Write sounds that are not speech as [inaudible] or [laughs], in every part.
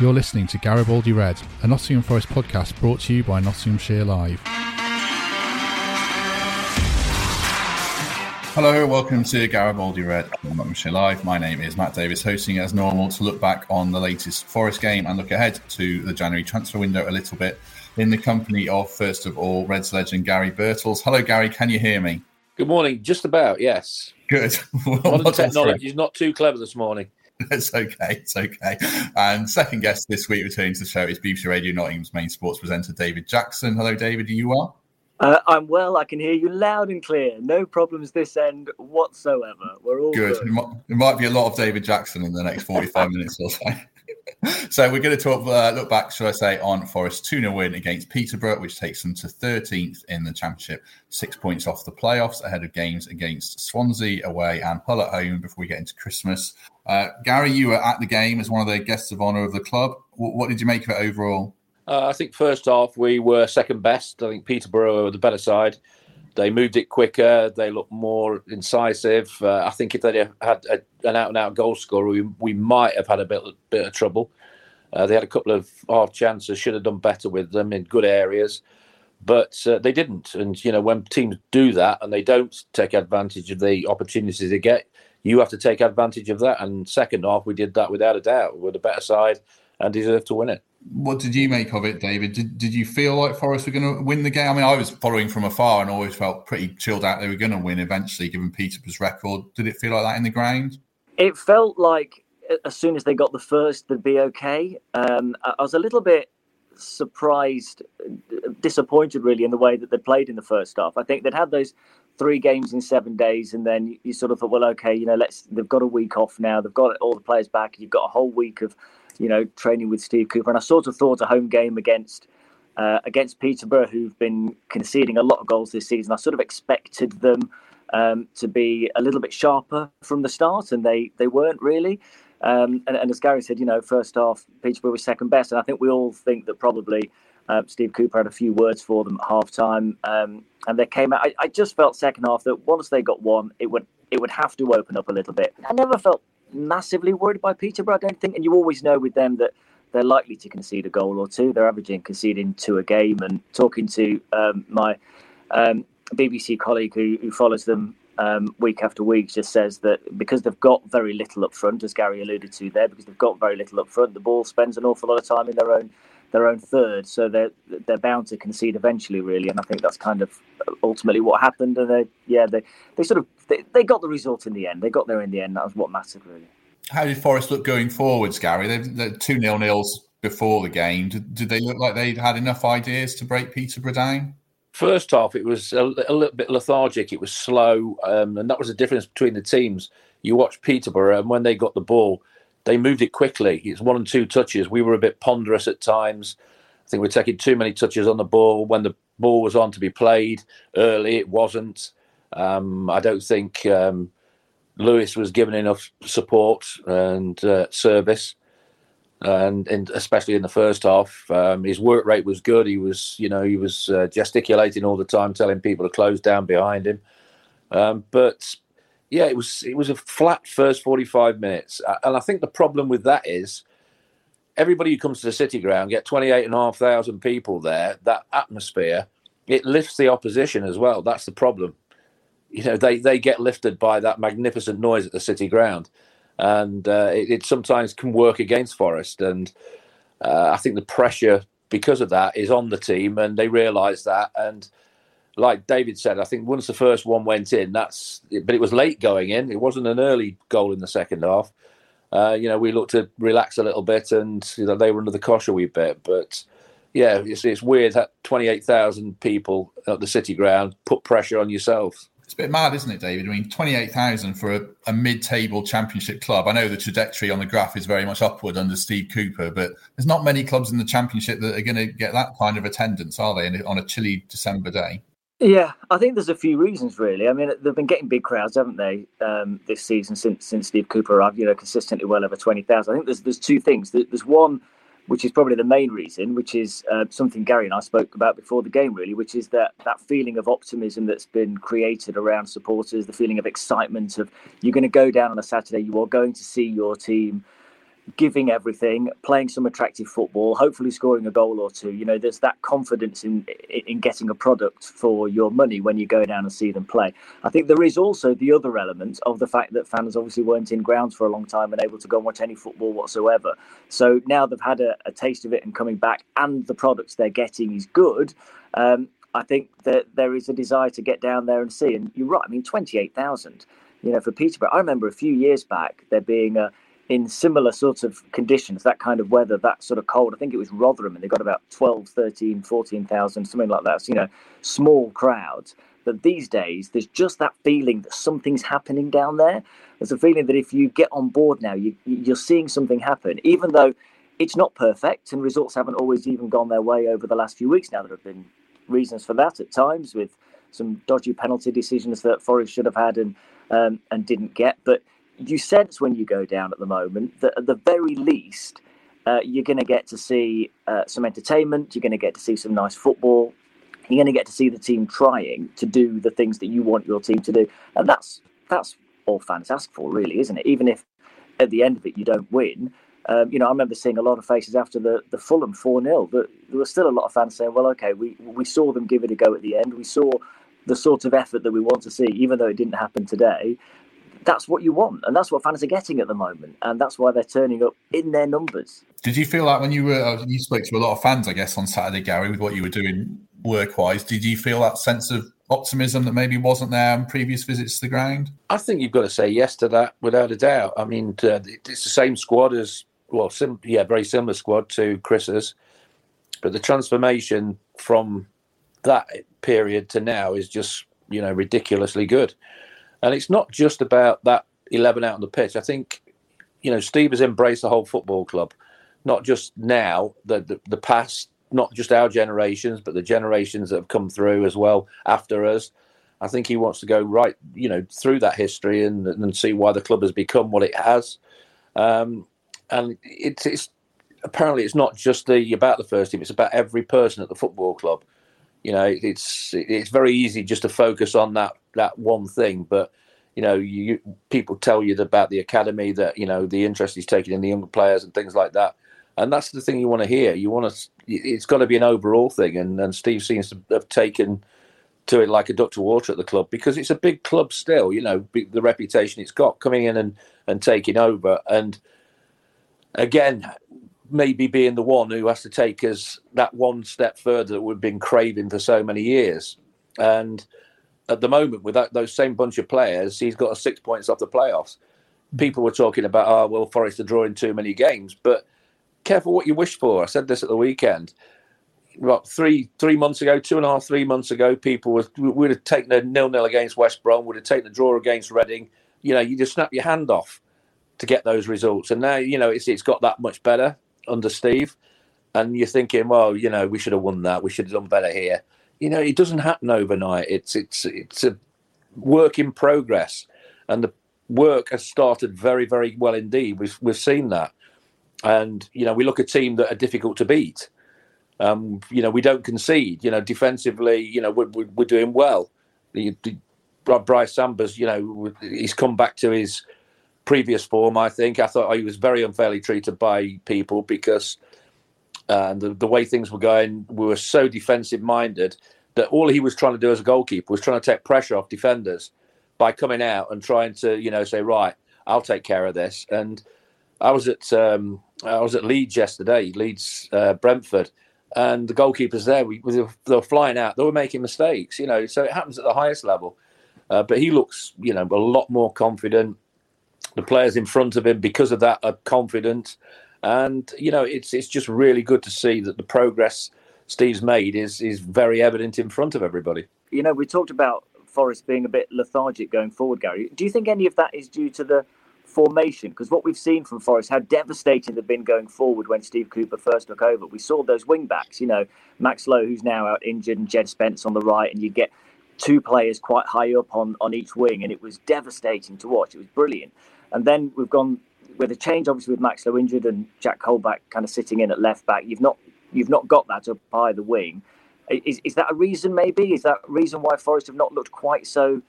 You're listening to Garibaldi Red, a Nottingham Forest podcast brought to you by Nottinghamshire Live. Hello, welcome to Garibaldi Red on Nottinghamshire Live. My name is Matt Davis, hosting as normal to look back on the latest Forest game and look ahead to the January transfer window a little bit in the company of, first of all, Reds legend Gary Birtles. Hello, Gary, can you hear me? Good morning. Just about, yes. Good. [laughs] Modern technology is not too clever this morning. [laughs] It's okay. It's okay. And second guest this week returning to the show is BBC Radio Nottingham's main sports presenter, David Jackson. Hello, David. Are you well? Uh, I'm well. I can hear you loud and clear. No problems this end whatsoever. We're all good. good. It, might, it might be a lot of David Jackson in the next 45 minutes or so. [laughs] so we're going to talk, uh, look back, should I say, on Forest 2 0 win against Peterborough, which takes them to 13th in the Championship, six points off the playoffs ahead of games against Swansea away and Hull at home before we get into Christmas. Uh, Gary, you were at the game as one of the guests of honour of the club. What, what, did you make of it overall? Uh, I think first half we were second best. I think Peterborough were the better side. They moved it quicker. They looked more incisive. Uh, I think if they had a, an out-and-out goal scorer, we, we might have had a bit, bit of trouble. Uh, they had a couple of half chances. Should have done better with them in good areas, but uh, they didn't. And you know, when teams do that and they don't take advantage of the opportunities they get, you have to take advantage of that. And second half, we did that without a doubt. We're the better side and deserve to win it. What did you make of it, David? Did, did you feel like Forest were going to win the game? I mean, I was following from afar and always felt pretty chilled out they were going to win eventually, given Peterborough's record. Did it feel like that in the ground? It felt like as soon as they got the first, they'd be okay. Um, I was a little bit surprised, disappointed really in the way that they played in the first half. I think they'd had those three games in seven days, and then you sort of thought, well, okay, you know, let's. They've got a week off now. They've got all the players back. You've got a whole week of you know, training with Steve Cooper. And I sort of thought a home game against uh, against Peterborough, who've been conceding a lot of goals this season. I sort of expected them um, to be a little bit sharper from the start, and they they weren't really. Um, and, and, as Gary said, you know, first half Peterborough was second best, and I think we all think that probably uh, Steve Cooper had a few words for them at half time, um, and they came out. I, I, just felt second half that once they got one, it would it would have to open up a little bit. I never felt massively worried by Peterborough, I don't think. And you always know with them that they're likely to concede a goal or two. They're averaging conceding two a game. And talking to um, my um, BBC colleague who, who follows them um, week after week just says that because they've got very little up front, as Gary alluded to there, because they've got very little up front, the ball spends an awful lot of time in their own their own third, so they're they're bound to concede eventually, really. And I think that's kind of ultimately what happened. And they, yeah, they they sort of they, they got the result in the end. They got there in the end. That was what mattered, really. How did Forest look going forwards, Gary? They're two nil nils before the game. Did, did, they look like they'd had enough ideas to break Peterborough down? First half, it was a, a little bit lethargic. It was slow, um, and that was the difference between the teams. You watch Peterborough, and when they got the ball, they moved it quickly. It's one and two touches. We were a bit ponderous at times. I think we are taking too many touches on the ball. When the ball was on to be played early, it wasn't. Um, I don't think um, Lewis was given enough support and uh, service, and, and, especially in the first half, um, his work rate was good. He was, you know, he was uh, gesticulating all the time, telling people to close down behind him. Um, but yeah, it was it was a flat first forty five minutes, and I think the problem with that is everybody who comes to the city ground get twenty eight and a half thousand people there. That atmosphere it lifts the opposition as well. That's the problem. You know, they they get lifted by that magnificent noise at the city ground, and uh, it, it, sometimes can work against Forest. And uh, I think the pressure because of that is on the team, and they realise that and like David said, I think once the first one went in, that's but it was late going in. It wasn't an early goal in the second half. Uh, you know, we looked to relax a little bit, and you know they were under the cosh a wee bit. But yeah, it's, it's weird that twenty eight thousand people at the City Ground put pressure on yourselves. It's a bit mad, isn't it, David? I mean, 28,000 for a, a mid table championship club. I know the trajectory on the graph is very much upward under Steve Cooper, but there's not many clubs in the championship that are going to get that kind of attendance, are they, on a chilly December day? Yeah, I think there's a few reasons really. I mean, they've been getting big crowds, haven't they, um, this season since since Steve Cooper arrived? You know, consistently well over twenty thousand. I think there's there's two things. There's one, which is probably the main reason, which is uh, something Gary and I spoke about before the game, really, which is that that feeling of optimism that's been created around supporters, the feeling of excitement of you're going to go down on a Saturday, you are going to see your team giving everything, playing some attractive football, hopefully scoring a goal or two. You know, there's that confidence in in getting a product for your money when you go down and see them play. I think there is also the other element of the fact that fans obviously weren't in grounds for a long time and able to go and watch any football whatsoever. So now they've had a, a taste of it and coming back, and the products they're getting is good. Um, I think that there is a desire to get down there and see. And you're right. I mean, twenty eight thousand. You know, for Peterborough, I remember a few years back there being a in similar sorts of conditions, that kind of weather, that sort of cold. I think it was Rotherham, and they got about 12, 13, 14,000, something like that. So, you know, small crowds. But these days, there's just that feeling that something's happening down there. There's a feeling that if you get on board now, you, you're seeing something happen, even though it's not perfect and results haven't always even gone their way over the last few weeks. Now, there have been reasons for that at times with some dodgy penalty decisions that Forest should have had and um, and didn't get. But you sense when you go down at the moment that at the very least uh, you're going to get to see uh, some entertainment you're going to get to see some nice football you're going to get to see the team trying to do the things that you want your team to do. And that's that's all fans ask for really isn't it? Even if at the end of it you don't win um, you know, I remember seeing a lot of faces after the, the Fulham 4 0, but there were still a lot of fans saying, well, okay, we, we saw them give it a go at the end. We saw the sort of effort that we want to see, even though it didn't happen today that's what you want, and that's what fans are getting at the moment, and that's why they're turning up in their numbers. Did you feel like when you were uh, you spoke to a lot of fans, I guess, on Saturday, Gary, with what you were doing work wise? Did you feel that sense of optimism that maybe wasn't there on previous visits to the ground? I think you've got to say yes to that without a doubt. I mean, uh, it's the same squad as well, sim- yeah, very similar squad to Chris's, but the transformation from that period to now is just you know ridiculously good. And it's not just about that 11 out on the pitch. I think, you know, Steve has embraced the whole football club, not just now, the, the, the past, not just our generations, but the generations that have come through as well after us. I think he wants to go right, you know, through that history and, and see why the club has become what it has. Um, and it's, it's apparently it's not just the about the first team; it's about every person at the football club. You know, it's it's very easy just to focus on that that one thing, but you know, you people tell you about the academy that you know the interest he's taking in the younger players and things like that, and that's the thing you want to hear. You want to, it's got to be an overall thing, and and Steve seems to have taken to it like a duck to water at the club because it's a big club still. You know, the reputation it's got coming in and and taking over, and again, maybe being the one who has to take us that one step further that we've been craving for so many years. And at the moment, with that, those same bunch of players, he's got six points off the playoffs. Hmm. People were talking about, oh, well, Forest are drawing too many games. But careful what you wish for. I said this at the weekend. About three three months ago, two and a half, three months ago, people would would have taken a nil nil against West Brom, would have taken the draw against Reading. You know, you just snap your hand off to get those results. And now, you know, it's it's got that much better under Steve, and you're thinking, well, you know, we should have won that. We should have done better here. You know, it doesn't happen overnight. It's it's it's a work in progress, and the work has started very very well indeed. We've we've seen that, and you know, we look at teams that are difficult to beat. Um, you know, we don't concede. You know, defensively, you know, we're, we're doing well. The, the, Brice Samba's, you know, he's come back to his previous form. I think I thought he was very unfairly treated by people because uh, the the way things were going, we were so defensive minded that all he was trying to do as a goalkeeper was trying to take pressure off defenders by coming out and trying to you know say right, I'll take care of this. And I was at um, I was at Leeds yesterday, Leeds uh, Brentford. And the goalkeepers there, we, they were flying out. They were making mistakes, you know. So it happens at the highest level. Uh, but he looks, you know, a lot more confident the players in front of him because of that are confident, and you know it's it's just really good to see that the progress Steve's made is is very evident in front of everybody. You know, we talked about Forest being a bit lethargic going forward, Gary. Do you think any of that is due to the formation? Because what we've seen from Forest, how devastating they've been going forward when Steve Cooper first took over. We saw those wing backs, you know, Max Lowe, who's now out injured, and Jed Spence on the right, and you get two players quite high up on, on each wing, and it was devastating to watch. It was brilliant. And then we've gone with a change, obviously, with Max Lowe injured and Jack Colback kind of sitting in at left back. You've not you've not got that up by the wing. Is, is that a reason, maybe? Is that a reason why Forest have not looked quite so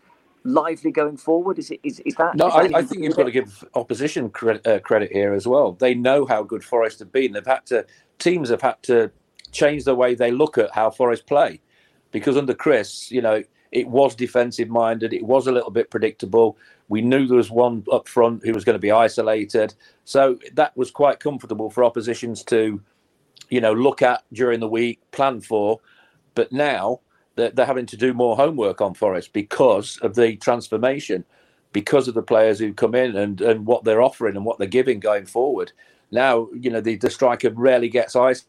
lively going forward? Is it is, is that? No, is I, I think you've got to give opposition credit, uh, credit here as well. They know how good Forest have been. They've had to teams have had to change the way they look at how Forest play because under Chris, you know, it was defensive minded. It was a little bit predictable. We knew there was one up front who was going to be isolated, so that was quite comfortable for oppositions to, you know, look at during the week, plan for. But now they're, they're having to do more homework on Forest because of the transformation, because of the players who come in and and what they're offering and what they're giving going forward. Now, you know, the, the striker rarely gets ice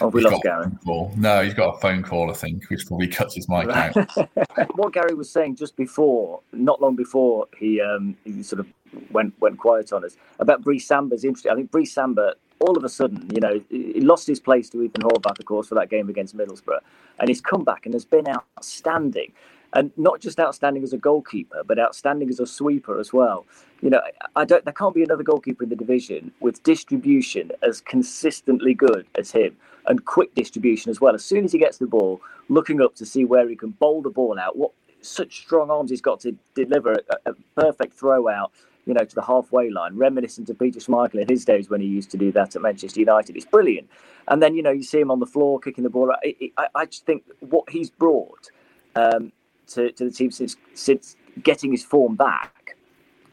Oh, we He's lost Gary. call. No, he's got a phone call, I think, which probably cuts his mic out. [laughs] what Gary was saying just before, not long before he um, he sort of went went quiet on us about Brice Samba's interesting. I think Bree Samba, all of a sudden, you know, he lost his place to Ethan Horvath, of course, for that game against Middlesbrough, and he's come back and has been outstanding, and not just outstanding as a goalkeeper, but outstanding as a sweeper as well. You know, I don't. There can't be another goalkeeper in the division with distribution as consistently good as him and quick distribution as well. As soon as he gets the ball, looking up to see where he can bowl the ball out. What such strong arms he's got to deliver a, a perfect throw out, you know, to the halfway line, reminiscent of Peter Schmeichel in his days when he used to do that at Manchester United. It's brilliant. And then you know you see him on the floor kicking the ball. I, I, I just think what he's brought um, to, to the team since since getting his form back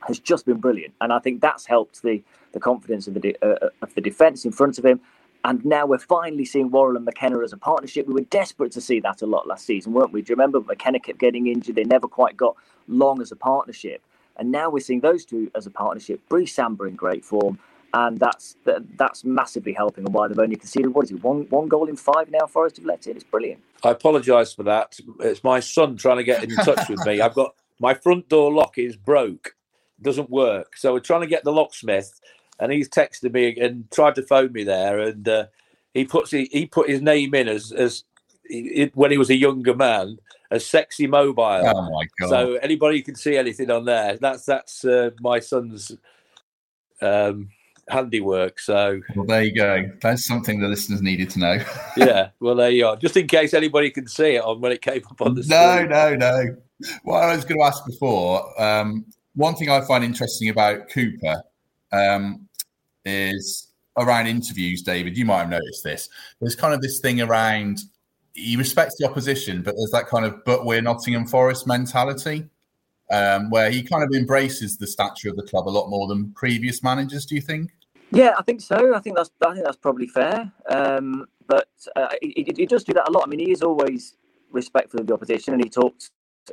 has just been brilliant, and I think that's helped the the confidence of the de- uh, of the defence in front of him. And now we're finally seeing Worrall and McKenna as a partnership. We were desperate to see that a lot last season, weren't we? Do you remember McKenna kept getting injured? They never quite got long as a partnership. And now we're seeing those two as a partnership. Brice Samba in great form. And that's that's massively helping and why they've only conceded, what is it, one, one goal in five now, Forest have let in. It's brilliant. I apologise for that. It's my son trying to get in touch with me. I've got my front door lock is broke, doesn't work. So we're trying to get the locksmith, and he's texted me and tried to phone me there, and uh, he puts he, he put his name in as as he, when he was a younger man a sexy mobile. Oh my god! So anybody can see anything on there, that's that's uh, my son's um, handiwork. So well, there you go. That's something the listeners needed to know. [laughs] yeah, well there you are. Just in case anybody can see it on when it came up on the Screen. no, no, no. What I was going to ask before, um, one thing I find interesting about Cooper um, is around interviews. David, you might have noticed this. There's kind of this thing around he respects the opposition, but there's that kind of "but we're Nottingham Forest" mentality. Um, where he kind of embraces the stature of the club a lot more than previous managers. Do you think? Yeah, I think so. I think that's I think that's probably fair. Um, but uh, he, he, does do that a lot. I mean, he is always respectful of the opposition, and he talked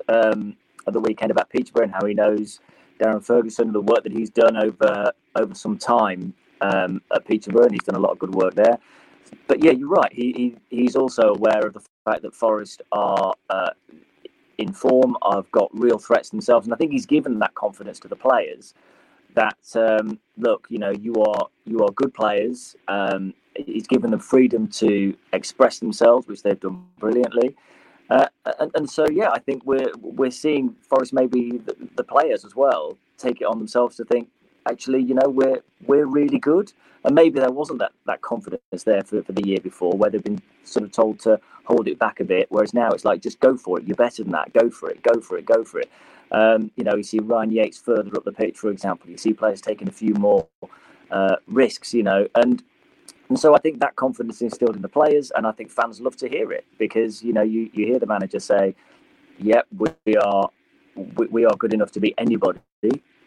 um, at the weekend about Peterborough and how he knows Darren Ferguson and the work that he's done over over some time um, at Peterborough, and he's done a lot of good work there. But yeah, you're right. He, he he's also aware of the fact that Forest are uh, in form, have got real threats themselves, and I think he's given that confidence to the players. That um, look, you know, you are you are good players. Um, he's given them freedom to express themselves, which they've done brilliantly. Uh, and, and, so, yeah, I think we're we're seeing Forest maybe the, the, players as well take it on themselves to think, actually, you know, we're we're really good. And maybe there wasn't that, that confidence there for, for the year before, where they've been sort of told to hold it back a bit. Whereas now it's like, just go for it. You're better than that. Go for it. Go for it. Go for it. Um, you know, you see Ryan Yates further up the pitch, for example. You see players taking a few more uh, risks, you know, and and so I think that confidence is instilled in the players, and I think fans love to hear it because you know you, you hear the manager say, "Yep, we are we, we are good enough to beat anybody,"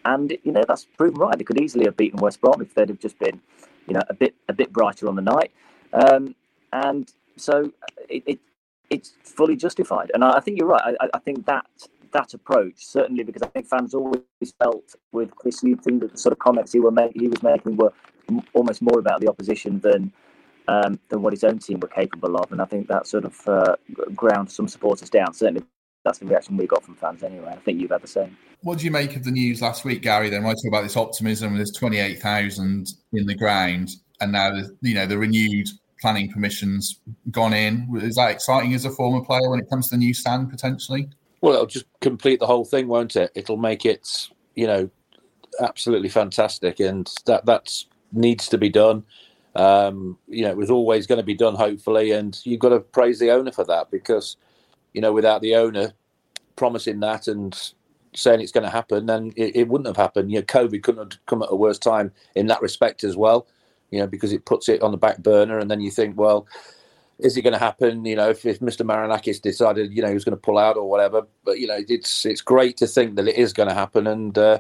and you know that's proven right. They could easily have beaten West Brom if they'd have just been, you know, a bit a bit brighter on the night, um, and so it, it, it's fully justified. And I, I think you're right. I, I, think that that approach certainly because I think fans always felt with Chris Hughton that the sort of comments he were make, he was making were almost more about the opposition than um, than what his own team were capable of, and I think that sort of uh, ground some supporters down. Certainly, that's the reaction we got from fans anyway. I think you've had the same. What do you make of the news last week, Gary? Then, when I talk about this optimism, there's 28,000 in the ground, and now you know the renewed planning permissions gone in. Is that exciting as a former player when it comes to the new stand potentially? Well, it'll just complete the whole thing, won't it? It'll make it, you know, absolutely fantastic, and that that's needs to be done. Um, you know, it was always going to be done, hopefully, and you've got to praise the owner for that because, you know, without the owner promising that and saying it's going to happen, then it, it wouldn't have happened. You know, COVID couldn't have come at a worse time in that respect as well. You know, because it puts it on the back burner, and then you think, well, is it going to happen? You know, if, if Mr. Marinakis decided, you know, he was going to pull out or whatever. But you know, it's it's great to think that it is going to happen, and uh,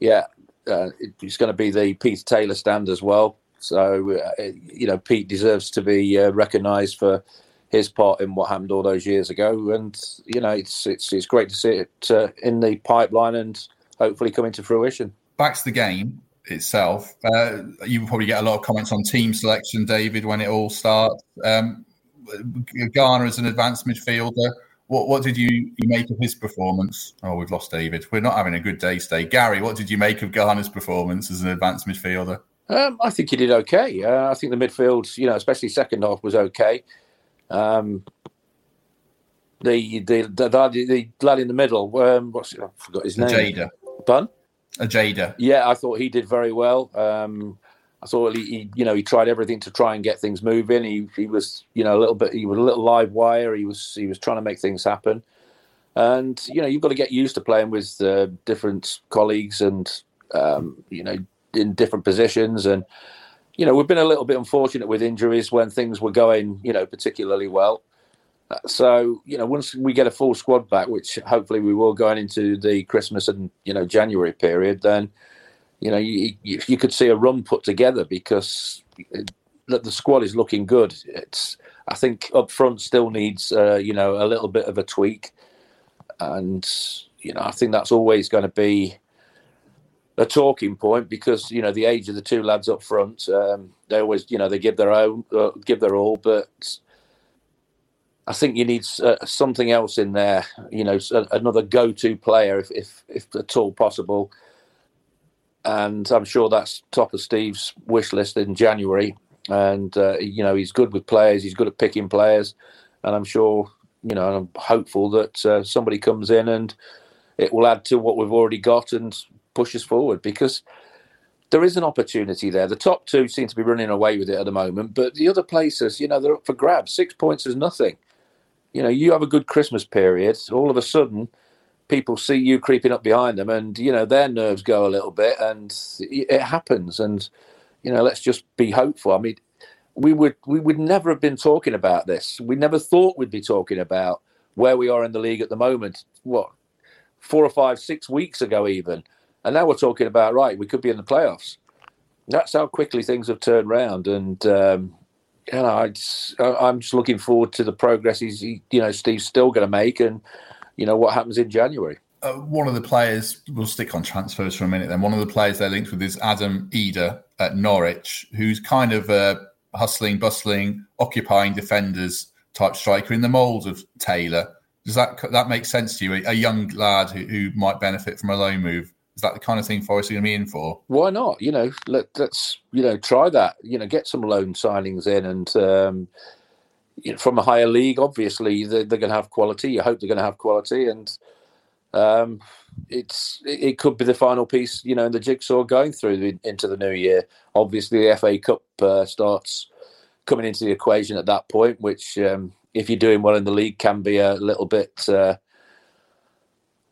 yeah, uh, it's going to be the Peter Taylor stand as well. So uh, you know, Pete deserves to be uh, recognised for his part in what happened all those years ago, and you know, it's it's it's great to see it uh, in the pipeline and hopefully coming to fruition. Back to the game itself. Uh, you will probably get a lot of comments on team selection, David, when it all starts. Um, Garner as an advanced midfielder. What what did you, you make of his performance? Oh, we've lost David. We're not having a good day today. Gary, what did you make of Garner's performance as an advanced midfielder? Um, I think he did okay. Uh, I think the midfield, you know, especially second half, was okay. Um, the, the, the the lad in the middle, um, what's I forgot his name. Jada. Bun. Jada. Yeah, I thought he did very well. Um, I thought he, he, you know, he tried everything to try and get things moving. He, he was, you know, a little bit. He was a little live wire. He was, he was trying to make things happen. And you know, you've got to get used to playing with uh, different colleagues and, um, you know, in different positions. And you know, we've been a little bit unfortunate with injuries when things were going, you know, particularly well. Uh, so you know, once we get a full squad back, which hopefully we will going into the Christmas and you know January period, then you know, you, you, you could see a run put together because the squad is looking good. It's I think up front still needs uh, you know a little bit of a tweak, and you know I think that's always going to be a talking point because you know the age of the two lads up front. Um, they always you know they give their own uh, give their all, but I think you need uh, something else in there. You know, another go-to player if if, if at all possible and I'm sure that's top of Steve's wish list in January. And uh, you know he's good with players. He's good at picking players, and I'm sure you know I'm hopeful that uh, somebody comes in and it will add to what we've already got and push us forward because there is an opportunity there. The top two seem to be running away with it at the moment, but the other places, you know, they're up for grabs. Six points is nothing. You know, you have a good Christmas period. All of a sudden, people see you creeping up behind them, and you know their nerves go a little bit, and it happens. And you know, let's just be hopeful. I mean, we would we would never have been talking about this. We never thought we'd be talking about where we are in the league at the moment. What four or five, six weeks ago, even, and now we're talking about right. We could be in the playoffs. That's how quickly things have turned around, and um, you know, I just, I'm just looking forward to the progress he's, you know, Steve's still going to make, and you know what happens in January. Uh, one of the players, we'll stick on transfers for a minute then. One of the players they're linked with is Adam Idah at Norwich, who's kind of a hustling, bustling, occupying defenders type striker in the mould of Taylor. Does that that make sense to you? A, a young lad who, who, might benefit from a loan move. Is that the kind of thing Forest are going to be in for? Why not? You know, let, us you know try that. You know, get some loan signings in and um, you know, from a higher league, obviously they're, they're going to have quality. You hope they're going to have quality, and um, it's it, could be the final piece, you know, in the jigsaw going through the, into the new year. Obviously, the FA Cup uh, starts coming into the equation at that point, which, um, if you're doing well in the league, can be a little bit uh,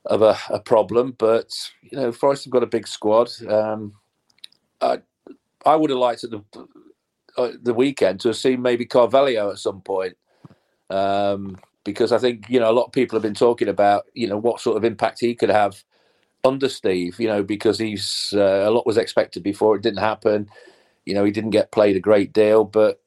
of a, a, problem. But you know, Forest have got a big squad. Um, I, I would have liked uh, the weekend to have seen maybe Carvalho at some point. Um, because I think you know a lot of people have been talking about you know what sort of impact he could have under Steve. You know because he's uh, a lot was expected before it didn't happen. You know he didn't get played a great deal, but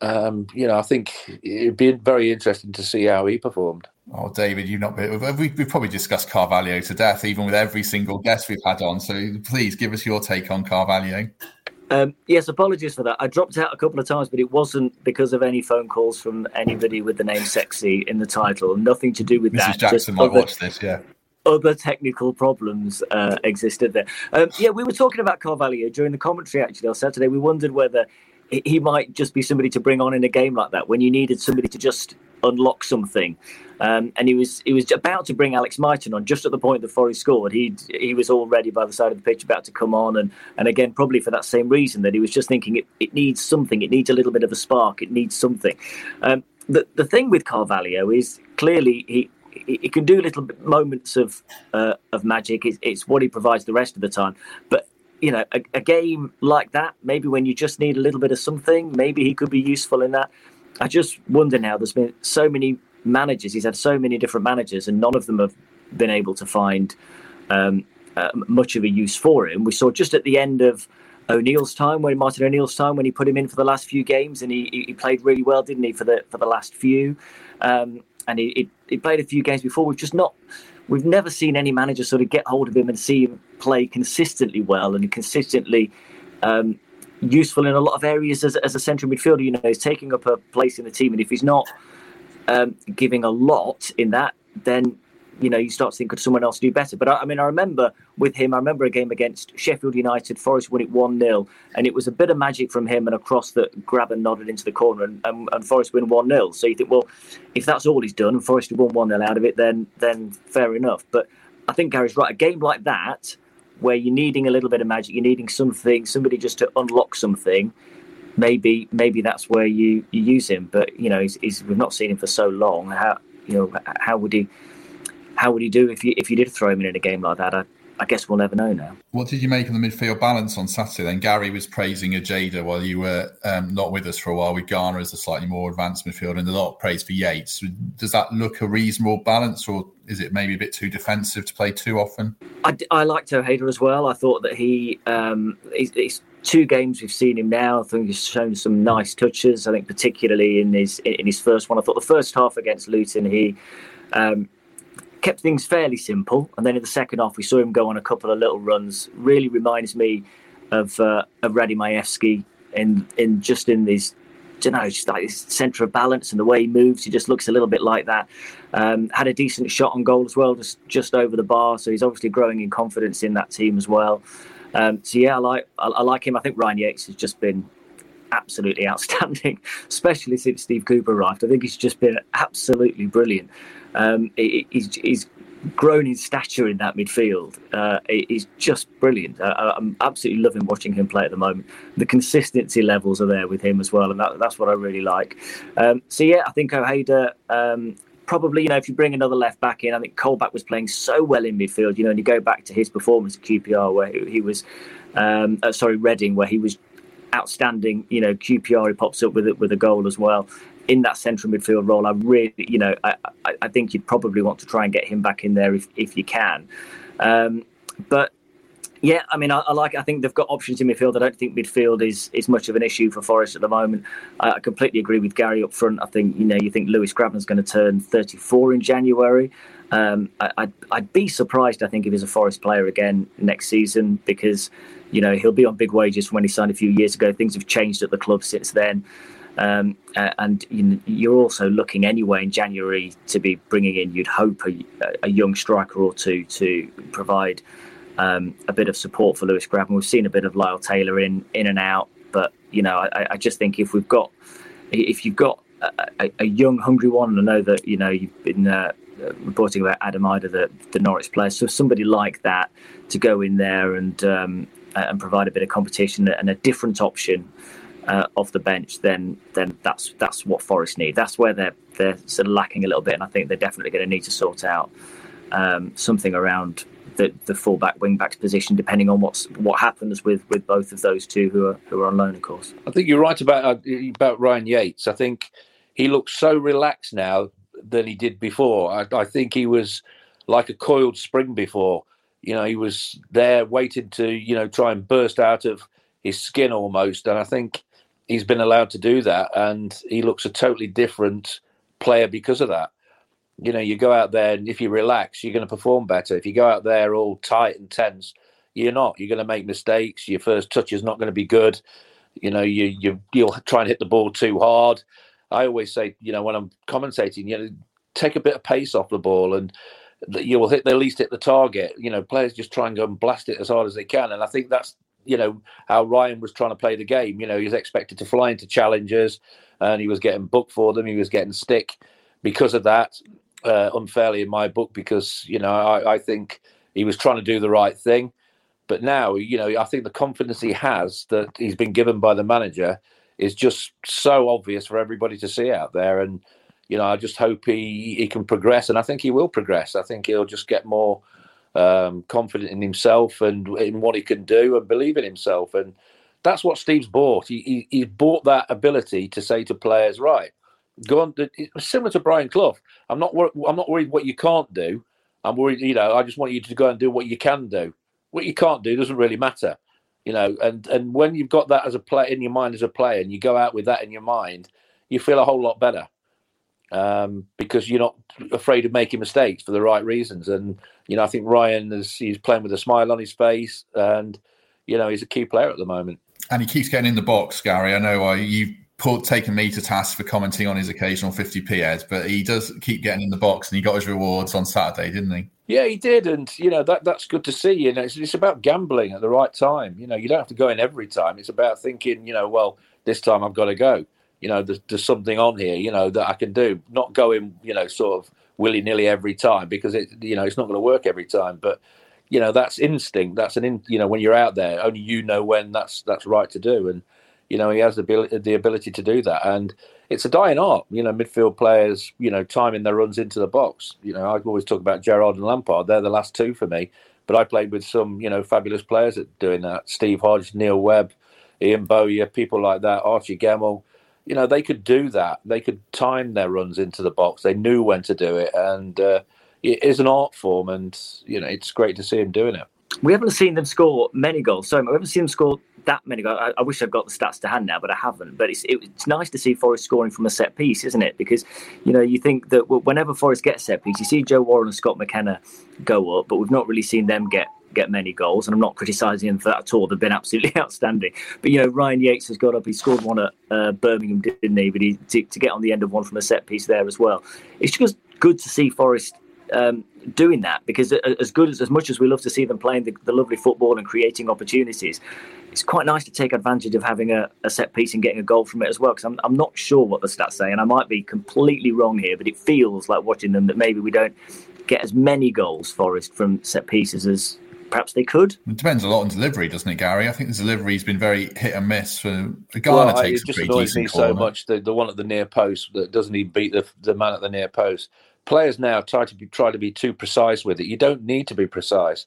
um, you know I think it'd be very interesting to see how he performed. Oh, David, you've not been. We've, we've probably discussed Carvalho to death, even with every single guest we've had on. So please give us your take on Carvalho. Um, yes, apologies for that. I dropped out a couple of times, but it wasn't because of any phone calls from anybody with the name "sexy" in the title. Nothing to do with Mrs. that. Jackson might other, watch this. Yeah. Other technical problems uh, existed there. Um, yeah, we were talking about Carvalho during the commentary actually on Saturday. We wondered whether he might just be somebody to bring on in a game like that when you needed somebody to just unlock something. Um, and he was he was about to bring Alex Mighten on just at the point that Forest scored. He he was already by the side of the pitch about to come on, and and again probably for that same reason that he was just thinking it, it needs something. It needs a little bit of a spark. It needs something. Um, the the thing with Carvalho is clearly he. He can do little moments of uh, of magic. It's, it's what he provides the rest of the time. But you know, a, a, game like that, maybe when you just need a little bit of something, maybe he could be useful in that. I just wonder now. There's been so many managers. He's had so many different managers, and none of them have been able to find um, uh, much of a use for him. We saw just at the end of O'Neill's time, when Martin O'Neill's time, when he put him in for the last few games, and he, he played really well, didn't he, for the for the last few? Um, and he, he, he played a few games before. We've just not, we've never seen any manager sort of get hold of him and see him play consistently well and consistently um, useful in a lot of areas as, as a central midfielder. You know, he's taking up a place in the team, and if he's not um, giving a lot in that, then you know you start to think could someone else do better. But I, I, mean, I remember with him, I remember a game against Sheffield United. Forest won it one 0 and it was a bit of magic from him and a cross that Grabban nodded into the corner, and, and, and Forest win one 0 So you think, well, if that's all he's done and Forest won one 0 out of it, then then fair enough. But I think Gary's right. A game like that, where you're needing a little bit of magic, you're needing something, somebody just to unlock something maybe maybe that's where you, you use him. But you know, he's, he's, we've not seen him for so long. How you know how would he how would he do if you if you did throw him in, in a game like that? I, I guess we'll never know now. What did you make of the midfield balance on Saturday? Then Gary was praising Ojeda while you were um, not with us for a while with Garner as a slightly more advanced midfield, and a lot of praise for Yates. Does that look a reasonable balance, or is it maybe a bit too defensive to play too often? I, I liked Ojeda as well. I thought that he um, he's, he's two games we've seen him now. I think he's shown some nice touches. I think particularly in his in his first one. I thought the first half against Luton he um, kept things fairly simple, and then in the second half we saw him go on a couple of little runs. Really reminds me of uh, of Radim Majewski in in just in his. You know, just like his centre of balance and the way he moves, he just looks a little bit like that. Um, had a decent shot on goal as well, just just over the bar. So he's obviously growing in confidence in that team as well. Um, so yeah, I like I, I, like him. I think Ryan Yates has just been absolutely [laughs] outstanding, especially since Steve Cooper arrived. I think he's just been absolutely brilliant. Um, he's, he's grown in stature in that midfield. Uh, he's just brilliant. Uh, I'm absolutely loving watching him play at the moment. The consistency levels are there with him as well, and that, that's what I really like. Um, so yeah, I think Ojeda um, probably, you know, if you bring another left back in, I think Colback was playing so well in midfield, you know, and you go back to his performance at QPR where he was, um, uh, sorry, Reading, where he was outstanding. You know, QPR he pops up with it with a goal as well in that central midfield role. I really, you know, I, I, think you'd probably want to try and get him back in there if if you can. Um, but yeah, I mean, I, I, like. I think they've got options in midfield. I don't think midfield is is much of an issue for Forest at the moment. I, I completely agree with Gary up front. I think you know you think Lewis Grabban's going to turn 34 in January. Um, I, I'd, I'd be surprised. I think if he's a Forest player again next season because you know he'll be on big wages from when he signed a few years ago. Things have changed at the club since then. Um, uh, and you are also looking anyway in January to be bringing in, you'd hope, a, a young striker or two to provide um, a bit of support for Lewis Grabban. We've seen a bit of Lyle Taylor in in and out, but you know, I, I just think if we've got if you've got a, a, young, hungry one, and I know that you know you've been uh, reporting about Adam Idah, the, the Norwich player, so somebody like that to go in there and um, and provide a bit of competition and a different option uh, off the bench, then then that's that's what Forest need. That's where they're they're sort of lacking a little bit, and I think they're definitely going to need to sort out um, something around the, the fullback wingback's position, depending on what's what happens with, with both of those two who are who are on loan, of course. I think you're right about uh, about Ryan Yates. I think he looks so relaxed now than he did before. I, I think he was like a coiled spring before. You know, he was there waiting to you know try and burst out of his skin almost, and I think he's been allowed to do that, and he looks a totally different player because of that you know, you go out there and if you relax, you're going to perform better. If you go out there all tight and tense, You're not. You're going to make mistakes. Your first touch is not going to be good. You know, you you you'll try and hit the ball too hard. I always say, you know, when I'm commentating, you know, take a bit of pace off the ball and you will hit the least hit the target. You know, players just try and go and blast it as hard as they can. And I think that's you know how Ryan was trying to play the game. You know, he was expected to fly into challenges, and he was getting booked for them. He was getting stick because of that, uh, unfairly in my book. Because you know, I, I think he was trying to do the right thing. But now, you know, I think the confidence he has that he's been given by the manager is just so obvious for everybody to see out there. And you know, I just hope he he can progress, and I think he will progress. I think he'll just get more um, confident in himself and in what he can do, and believe in himself. And that's what Steve's bought. He, he he's bought that ability to say to players, right, go on. It's similar to Brian Clough. I'm not I'm not worried what you can't do. I'm worried, you know, I just want you to go and do what you can do. What you can't do doesn't really matter, you know. And and when you've got that as a player in your mind as a player, and you go out with that in your mind, you feel a whole lot better um, because you're not afraid of making mistakes for the right reasons. And you know, I think Ryan is he's playing with a smile on his face, and you know, he's a key player at the moment. And he keeps getting in the box, Gary. I know uh, you've put, taken me to task for commenting on his occasional 50p heads, but he does keep getting in the box, and he got his rewards on Saturday, didn't he? Yeah, he did, and you know that that's good to see. You know, it's, it's about gambling at the right time. You know, you don't have to go in every time. It's about thinking, you know, well, this time I've got to go. You know, there's, there's something on here, you know, that I can do. Not going, you know, sort of willy nilly every time because it, you know, it's not going to work every time. But you know, that's instinct. That's an, in, you know, when you're out there, only you know when that's that's right to do, and you know, he has the ability, the ability to do that. And it's a dying art, you know, midfield players, you know, timing their runs into the box. You know, I always talk about Gerrard and Lampard. They're the last two for me. But I played with some, you know, fabulous players at doing that. Steve Hodge, Neil Webb, Ian Bowyer, people like that, Archie Gemmill. You know, they could do that. They could time their runs into the box. They knew when to do it. And uh, it is an art form. And, you know, it's great to see him doing it. We haven't seen them score many goals. So we haven't seen them score that many goals. I, I, wish I've got the stats to hand now, but I haven't. But it's it, it's nice to see Forest scoring from a set piece, isn't it? Because you know you think that whenever Forest gets set piece, you see Joe Worrall and Scott McKenna go up, but we've not really seen them get get many goals, and I'm not criticising them for that at all. They've been absolutely [laughs] outstanding. But you know, Ryan Yates has got up. He scored one at uh, Birmingham, didn't he? But he to, to, get on the end of one from a set piece there as well. It's just good to see Forest um, doing that because as good as as much as we love to see them playing the, the, lovely football and creating opportunities, it's quite nice to take advantage of having a, a set piece and getting a goal from it as well. Because I'm, I'm not sure what the stats say, and I might be completely wrong here, but it feels like watching them that maybe we don't get as many goals, Forest, from set pieces as perhaps they could. It depends a lot on delivery, doesn't it, Gary? I think the delivery's been very hit and miss for the guy well, takes it just annoys me corner. so much the, the one at the near post that doesn't even beat the, the man at the near post players now try to be try to be too precise with it. You don't need to be precise.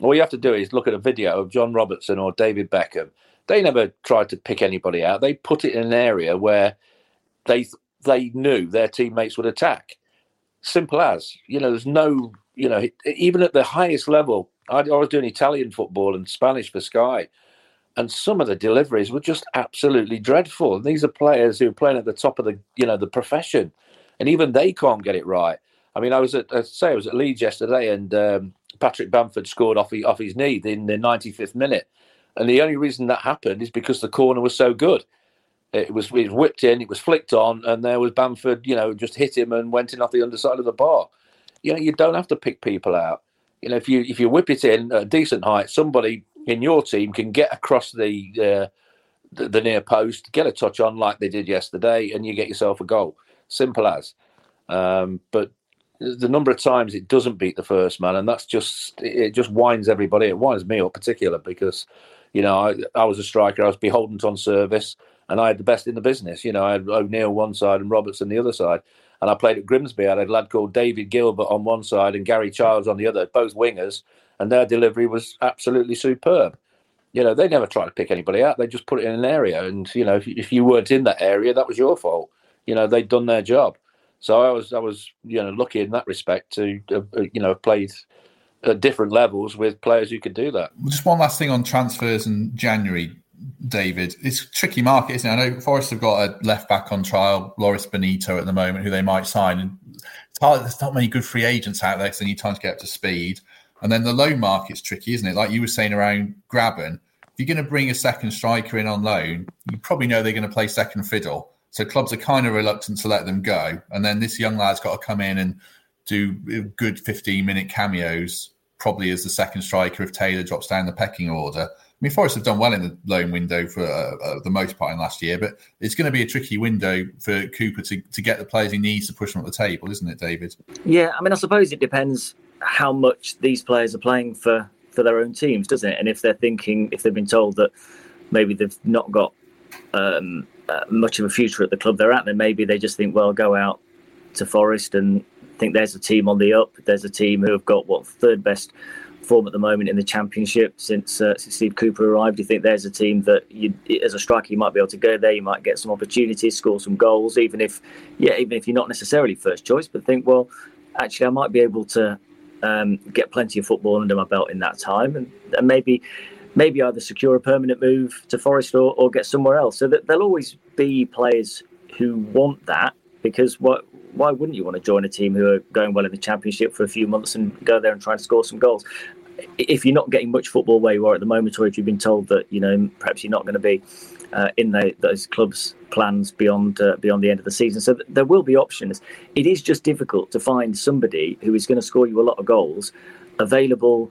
All you have to do is look at a video of John Robertson or David Beckham. They never tried to pick anybody out. They put it in an area where they they knew their teammates would attack. Simple as you know. There's no you know even at the highest level. I, I was doing Italian football and Spanish for Sky, and some of the deliveries were just absolutely dreadful. And these are players who are playing at the top of the you know the profession and even they can't get it right. I mean, I was at I say I was at Leeds yesterday, and um, Patrick Bamford scored off, off his knee in the 95th minute, and the only reason that happened is because the corner was so good. It was, it was whipped in, it was flicked on, and there was Bamford, you know, just hit him and went in off the underside of the bar. You know, you don't have to pick people out. You know, if you if you whip it in at a decent height, somebody in your team can get across the, uh, the the near post, get a touch on like they did yesterday, and you get yourself a goal. Simple as. Um, but the number of times it doesn't beat the first man, and that's just it just winds everybody. It winds me up particular because, you know, I, I was a striker. I was beholden on service, and I had the best in the business. You know, I had O'Neill one side and Robertson the other side. And I played at Grimsby. I had a lad called David Gilbert on one side and Gary Childs on the other, both wingers, and their delivery was absolutely superb. You know, they never tried to pick anybody out. They just put it in an area, and you know, if, if you weren't in that area, that was your fault you know they'd done their job. So I was I was you know lucky in that respect to uh, uh, you know played at different levels with players who could do that. Just one last thing on transfers in January, David. It's a tricky market, isn't it? I know Forest have got a left back on trial, Loris Benito at the moment, who they might sign. And it's hard, there's not many good free agents out there because they need time to get up to speed. And then the loan market's tricky, isn't it? Like you were saying around Grabban, if you're going to bring a second striker in on loan, you probably know they're going to play second fiddle. So clubs are kind of reluctant to let them go. And then this young lad's got to come in and do good 15 minute cameos, probably as the second striker if Taylor drops down the pecking order. I mean, Forest have done well in the loan window for uh, uh, the most part in last year, but it's going to be a tricky window for Cooper to, to get the players he needs to push them up the table, isn't it, David? Yeah, I mean, I suppose it depends how much these players are playing for for their own teams, doesn't it? And if they're thinking, if they've been told that maybe they've not got um, uh, much of a future at the club they're at, then maybe they just think, well, go out to Forest and think there's a team on the up. There's a team who have got what third best form at the moment in the championship since, uh, since Steve Cooper arrived. Do you think there's a team that, you, as a striker, you might be able to go there? You might get some opportunities, score some goals, even if, yeah, even if you're not necessarily first choice. But think, well, actually, I might be able to um, get plenty of football under my belt in that time, and, and maybe. Maybe either secure a permanent move to Forest or, or get somewhere else. So that there'll always be players who want that because what why wouldn't you want to join a team who are going well in the championship for a few months and go there and try and score some goals? If you're not getting much football where you are at the moment, or if you've been told that you know perhaps you're not going to be uh, in the, those clubs' plans beyond uh, beyond the end of the season, so th- there will be options. It is just difficult to find somebody who is going to score you a lot of goals available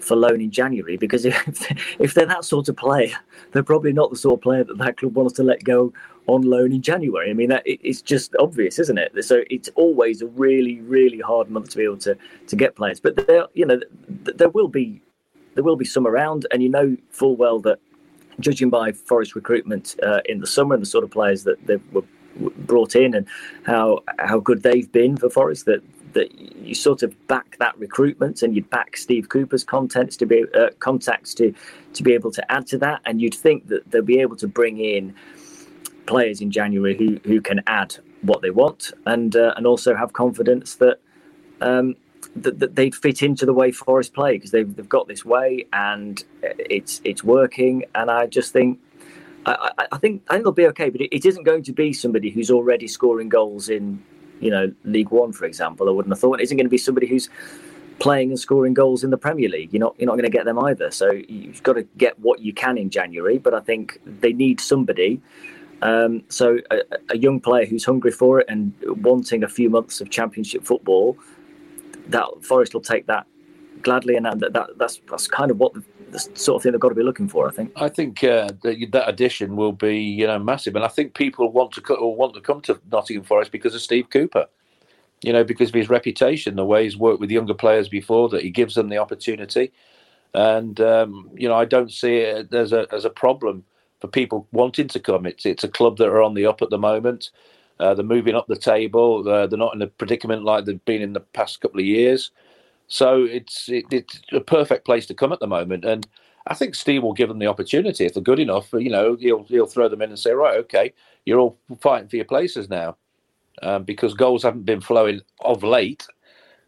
for loan in January because [laughs] if if they're that sort of player, they're probably not the sort of player that that club wants to let go on loan in January. I mean, that, it's just obvious, isn't it? So it's always a really, really hard month to be able to to get players. But there, you know, there will be there will be some around, and you know full well that judging by Forest recruitment uh, in the summer and the sort of players that they were brought in and how how good they've been for Forest, that that you sort of back that recruitment and you'd back Steve Cooper's contents to be uh, contacts to to be able to add to that, and you'd think that they'll be able to bring in players in January who who can add what they want and uh, and also have confidence that. Um, that, that they'd fit into the way Forest play because they've, they've got this way and it's it's working and I just think I, I, I think I think they'll be okay but it, it isn't going to be somebody who's already scoring goals in you know League One for example I wouldn't have thought it isn't going to be somebody who's playing and scoring goals in the Premier League. You're not you're not going to get them either. So you've got to get what you can in January. But I think they need somebody um, so a, a, young player who's hungry for it and wanting a few months of championship football, that Forest will take that gladly, and that, that that's that's kind of what the, the, sort of thing they've got to be looking for. I think. I think uh, that, that addition will be you know massive, and I think people want to co- want to come to Nottingham Forest because of Steve Cooper. You know, because of his reputation, the way he's worked with younger players before, that he gives them the opportunity, and um, you know, I don't see it as a as a problem for people wanting to come. It's it's a club that are on the up at the moment. Uh, they're moving up the table. They're not in a predicament like they've been in the past couple of years. So it's it, it's a perfect place to come at the moment. And I think Steve will give them the opportunity if they're good enough. You know, he'll he'll throw them in and say, right, okay, you're all fighting for your places now, um, because goals haven't been flowing of late.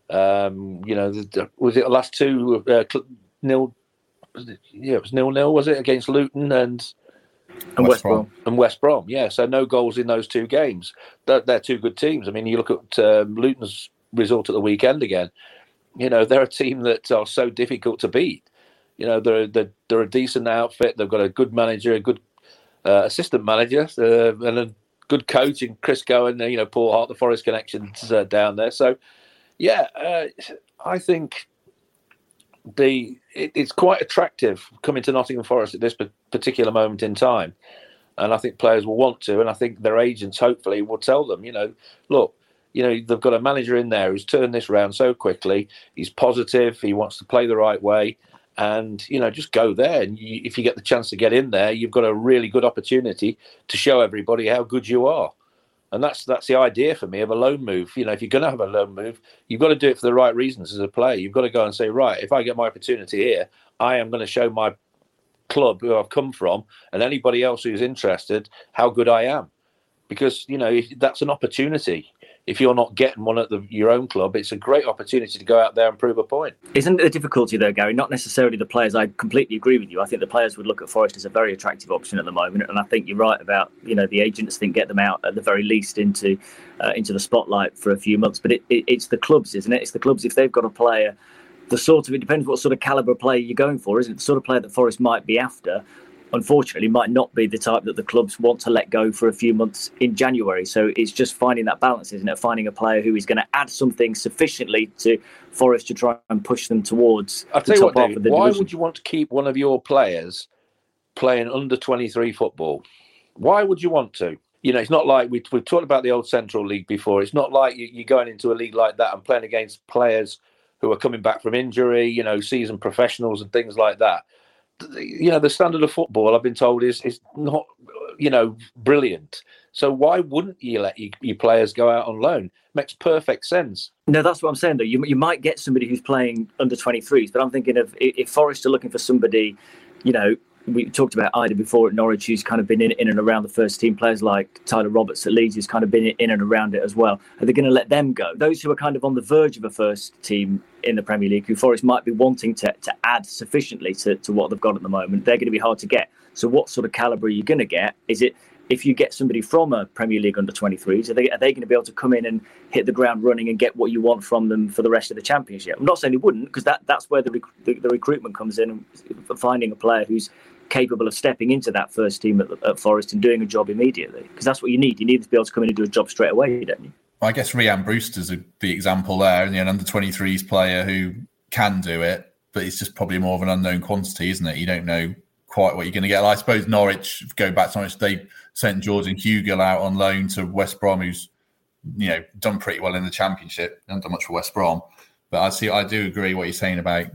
Um, you know, was it the last two uh, nil? Yeah, it was nil nil. Was it against Luton and? And West, West Brom. Brom. And West Brom, yeah. So no goals in those two games. They're, they're two good teams. I mean, you look at um, Luton's result at the weekend again. You know, they're a team that are so difficult to beat. You know, they're they're, they're a decent outfit. They've got a good manager, a good uh, assistant manager, uh, and a good coach in Chris Cohen. You know, Paul Hart, the Forest connections uh, down there. So, yeah, uh, I think the it, it's quite attractive coming to Nottingham Forest at this particular moment in time, and I think players will want to, and I think their agents hopefully will tell them, you know, look, you know, they've got a manager in there who's turned this around so quickly. He's positive. He wants to play the right way, and you know, just go there. And you, if you get the chance to get in there, you've got a really good opportunity to show everybody how good you are. And that's that's the idea for me of a loan move. You know, if you're going to have a loan move, you've got to do it for the right reasons as a player. You've got to go and say, right, if I get my opportunity here, I am going to show my club who I've come from and anybody else who's interested how good I am. Because you know that's an opportunity if you're not getting one at the, your own club, it's a great opportunity to go out there and prove a point. Isn't the difficulty though, Gary? Not necessarily the players. I completely agree with you. I think the players would look at Forest as a very attractive option at the moment, and I think you're right about you know the agents think get them out at the very least into uh, into the spotlight for a few months. But it, it, it's the clubs, isn't it? It's the clubs if they've got a player the sort of it depends what sort of caliber player you're going for, isn't it? The sort of player that Forest might be after, unfortunately, might not be the type that the clubs want to let go for a few months in January. So it's just finding that balance, isn't it? Finding a player who is going to add something sufficiently to Forest to try and push them towards. I'll tell you what, David, why division. would you want to keep one of your players playing under 23 football? Why would you want to? You know, it's not like we, we've talked about the old Central League before. It's not like you, you're going into a league like that and playing against players who are coming back from injury, you know, seasoned professionals and things like that. You know, the standard of football, I've been told, is is not, you know, brilliant. So why wouldn't you let your, your players go out on loan? Makes perfect sense. No, that's what I'm saying. Though you you might get somebody who's playing under 23s, but I'm thinking of if Forest are looking for somebody, you know, we talked about Idah before at Norwich, who's kind of been in, in and around the first team. Players like Tyler Roberts at Leeds, who's kind of been in and around it as well. Are they going to let them go? Those who are kind of on the verge of a first team in the Premier League, who Forest might be wanting to, to add sufficiently to, to what they've got at the moment, they're going to be hard to get. So, what sort of calibre are you going to get? Is it if you get somebody from a Premier League under 23s, are they, are they going to be able to come in and hit the ground running and get what you want from them for the rest of the championship? I'm not saying they wouldn't, because that, that's where the, rec- the, the, recruitment comes in, finding a player who's capable of stepping into that first team at, at Forest and doing a job immediately. Because that's what you need. You need to be able to come in and do a job straight away, don't you? I guess Rhian Brewster's the example there, and an under 23s player who can do it, but it's just probably more of an unknown quantity, isn't it? You don't know quite what you're going to get. I suppose Norwich, go back to Norwich, they sent Jordan Hugill out on loan to West Brom, who's you know done pretty well in the Championship. Not done much for West Brom, but I see. I do agree what you're saying about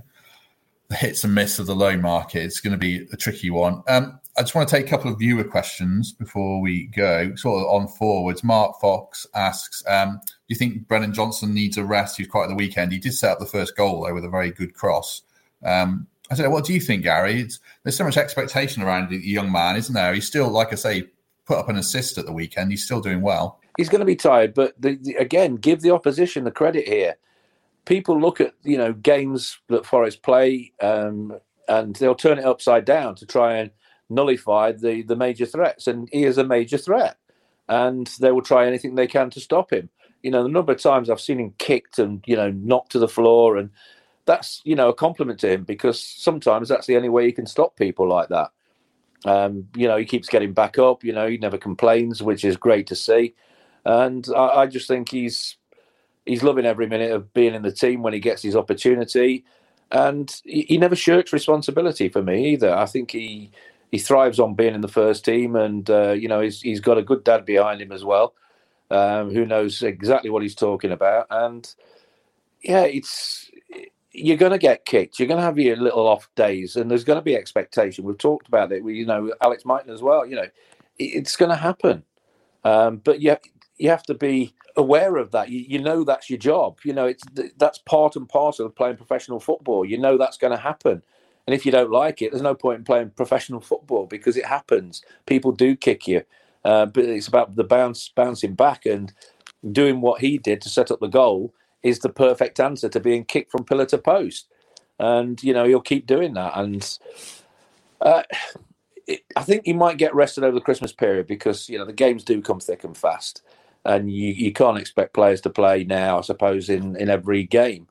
[laughs] hits and miss of the loan market. It's going to be a tricky one. Um, I just want to take a couple of viewer questions before we go, sort of on forwards. Mark Fox asks, um, "Do you think Brennan Johnson needs a rest? He's quite at the weekend. He did set up the first goal though with a very good cross." Um, I don't. What do you think, Gary? It's, there's so much expectation around the young man, isn't there? He's still, like I say, put up an assist at the weekend. He's still doing well. He's going to be tired, but the, the, again, give the opposition the credit here people look at you know games that Forest play, um, and they'll turn it upside down to try and nullify the the major threats. And he is a major threat, and they will try anything they can to stop him. You know, the number of times I've seen him kicked and you know knocked to the floor, and that's you know a compliment to him because sometimes that's the only way you can stop people like that. Um, you know, he keeps getting back up. You know, he never complains, which is great to see. And I, I just think he's he's loving every minute of being in the team when he gets his opportunity, and he, he never shirks responsibility for me either. I think he he thrives on being in the first team, and uh, you know he's he's got a good dad behind him as well, um, who knows exactly what he's talking about. And yeah, it's you're going to get kicked. You're going to have your little off days, and there's going to be expectation. We've talked about it. We, you know, Alex Mighten as well. You know, it's going to happen. Um, but yeah, you have to be aware of that. You, you know that's your job. You know it's that's part and parcel of playing professional football. You know that's going to happen. And if you don't like it, there's no point in playing professional football because it happens. People do kick you, uh, but it's about the bounce, bouncing back and doing what he did to set up the goal is the perfect answer to being kicked from pillar to post. And you know he'll keep doing that. And uh, I think he might get rested over the Christmas period because you know the games do come thick and fast and you, you can't expect players to play now, I suppose, in, in every game.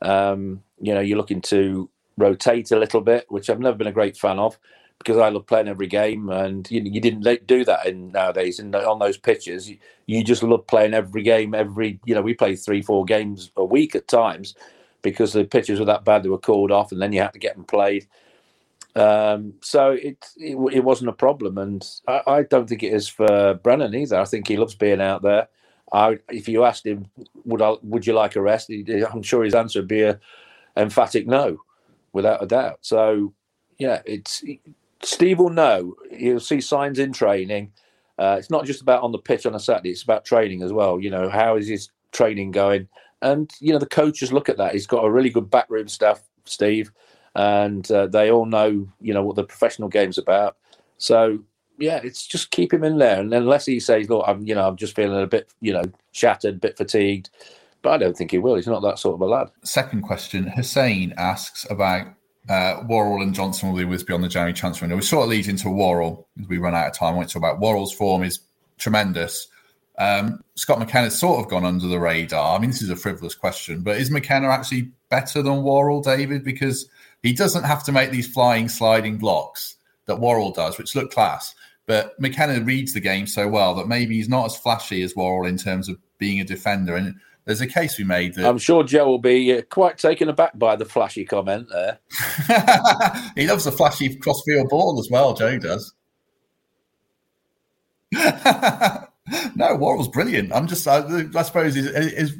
Um, you know, you're looking to rotate a little bit, which I've never been a great fan of because I love playing every game, and you, you didn't do that in nowadays. And on those pitches, you, you, just love playing every game. Every you know, we play three, four games a week at times because the pitches were that bad they were called off, and then you had to get them played. Um, so it, it, it wasn't a problem, and I, I, don't think it is for Brennan either. I think he loves being out there. I, if you asked him, would I, would you like a rest? I'm sure his answer would be a emphatic no, without a doubt. So yeah, it's Steve will know. He'll see signs in training. Uh, it's not just about on the pitch on a Saturday; it's about training as well. You know, how is his training going? And you know, the coaches look at that. He's got a really good backroom staff, Steve and uh, they all know you know what the professional game's about. So yeah, it's just keep him in there, and unless he says, "Look, I'm you know I'm just feeling a bit you know shattered, a bit fatigued," but I don't think he will. He's not that sort of a lad. Second question: Hussein asks about uh, Worrall and Johnson will be with beyond the January transfer window. We sort of leads into Worrall as we run out of time. I want to about Worrall's form is tremendous, Um, Scott McKenna's sort of gone under the radar. I mean, this is a frivolous question, but is McKenna actually better than Worrall, David? Because he doesn't have to make these flying, sliding blocks that Worrall does, which look class. But McKenna reads the game so well that maybe he's not as flashy as Worrall in terms of being a defender. And there's a case we made that I'm sure Joe will be uh, quite taken aback by the flashy comment there. [laughs] he loves the flashy crossfield ball as well. Joe does. [laughs] no, Worrall's brilliant. I'm just, I, I suppose, is,